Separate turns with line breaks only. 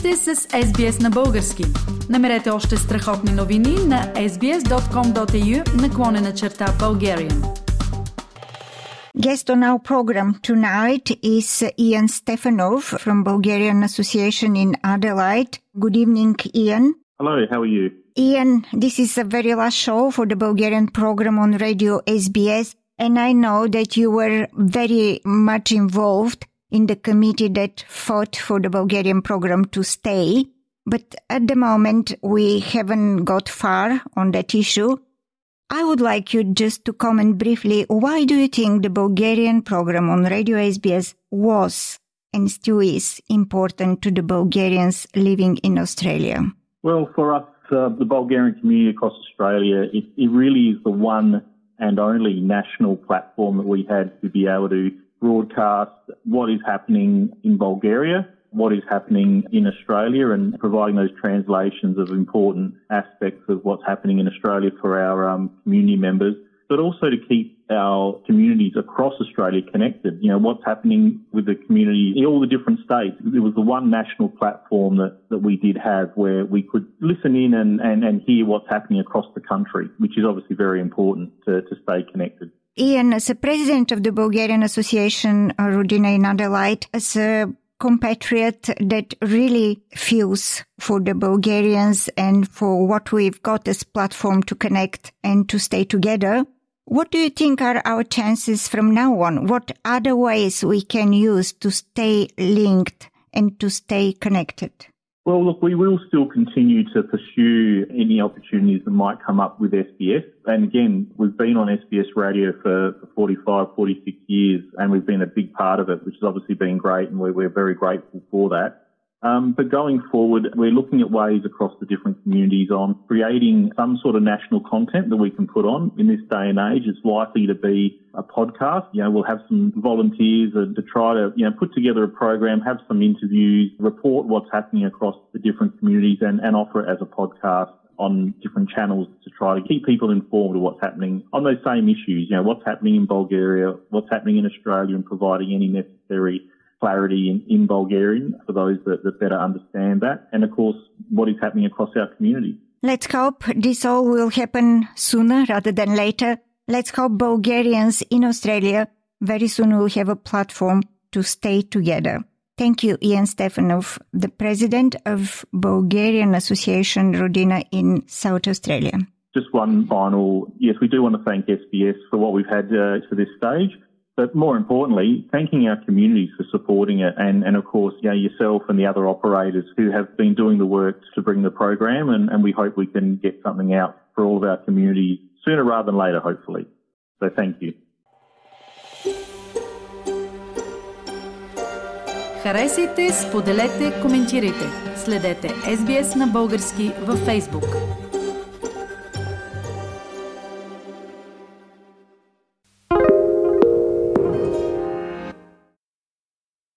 сте с SBS на български. Намерете още страхотни новини на sbs.com.au наклонена черта Bulgarian.
Guest on our program tonight is Ian Stefanoff from Bulgarian Association in Adelaide. Good evening, Ian.
Hello, how are you?
Ian, this is the very last show for the Bulgarian program on Radio SBS, and I know that you were very much involved in the committee that fought for the Bulgarian program to stay. But at the moment, we haven't got far on that issue. I would like you just to comment briefly. Why do you think the Bulgarian program on Radio SBS was and still is important to the Bulgarians living in Australia?
Well, for us, uh, the Bulgarian community across Australia, it, it really is the one and only national platform that we had to be able to broadcast what is happening in Bulgaria, what is happening in Australia, and providing those translations of important aspects of what's happening in Australia for our um, community members, but also to keep our communities across Australia connected. You know, what's happening with the community in all the different states. It was the one national platform that, that we did have where we could listen in and, and, and hear what's happening across the country, which is obviously very important to, to stay connected.
Ian, as a president of the Bulgarian Association, uh, Rodina in Adelaide, as a compatriot that really feels for the Bulgarians and for what we've got as platform to connect and to stay together. What do you think are our chances from now on? What other ways we can use to stay linked and to stay connected?
Well, look, we will still continue to pursue any opportunities that might come up with SBS. And again, we've been on SBS radio for 45, 46 years, and we've been a big part of it, which has obviously been great, and we're, very grateful for that. Um, but going forward, we're looking at ways across the different communities on creating some sort of national content that we can put on. In this day and age, it's likely to be a podcast. You know, we'll have some volunteers to try to, you know, put together a program, have some interviews, report what's happening across the different communities and, and offer it as a podcast on different channels to try to keep people informed of what's happening on those same issues. You know, what's happening in Bulgaria, what's happening in Australia and providing any necessary clarity in, in Bulgarian for those that, that better understand that. And of course, what is happening across our community.
Let's hope this all will happen sooner rather than later. Let's hope Bulgarians in Australia very soon will have a platform to stay together. Thank you, Ian Stefanoff, the president of Bulgarian Association Rodina in South Australia.
Just one final, yes, we do want to thank SBS for what we've had uh, to this stage. But more importantly, thanking our communities for supporting it and, and of course, you know, yourself and the other operators who have been doing the work to bring the program and, and we hope we can get something out for all of our community sooner rather than later, hopefully. So thank you.
Харесайте, споделете, коментирайте. Следете SBS на български във Facebook.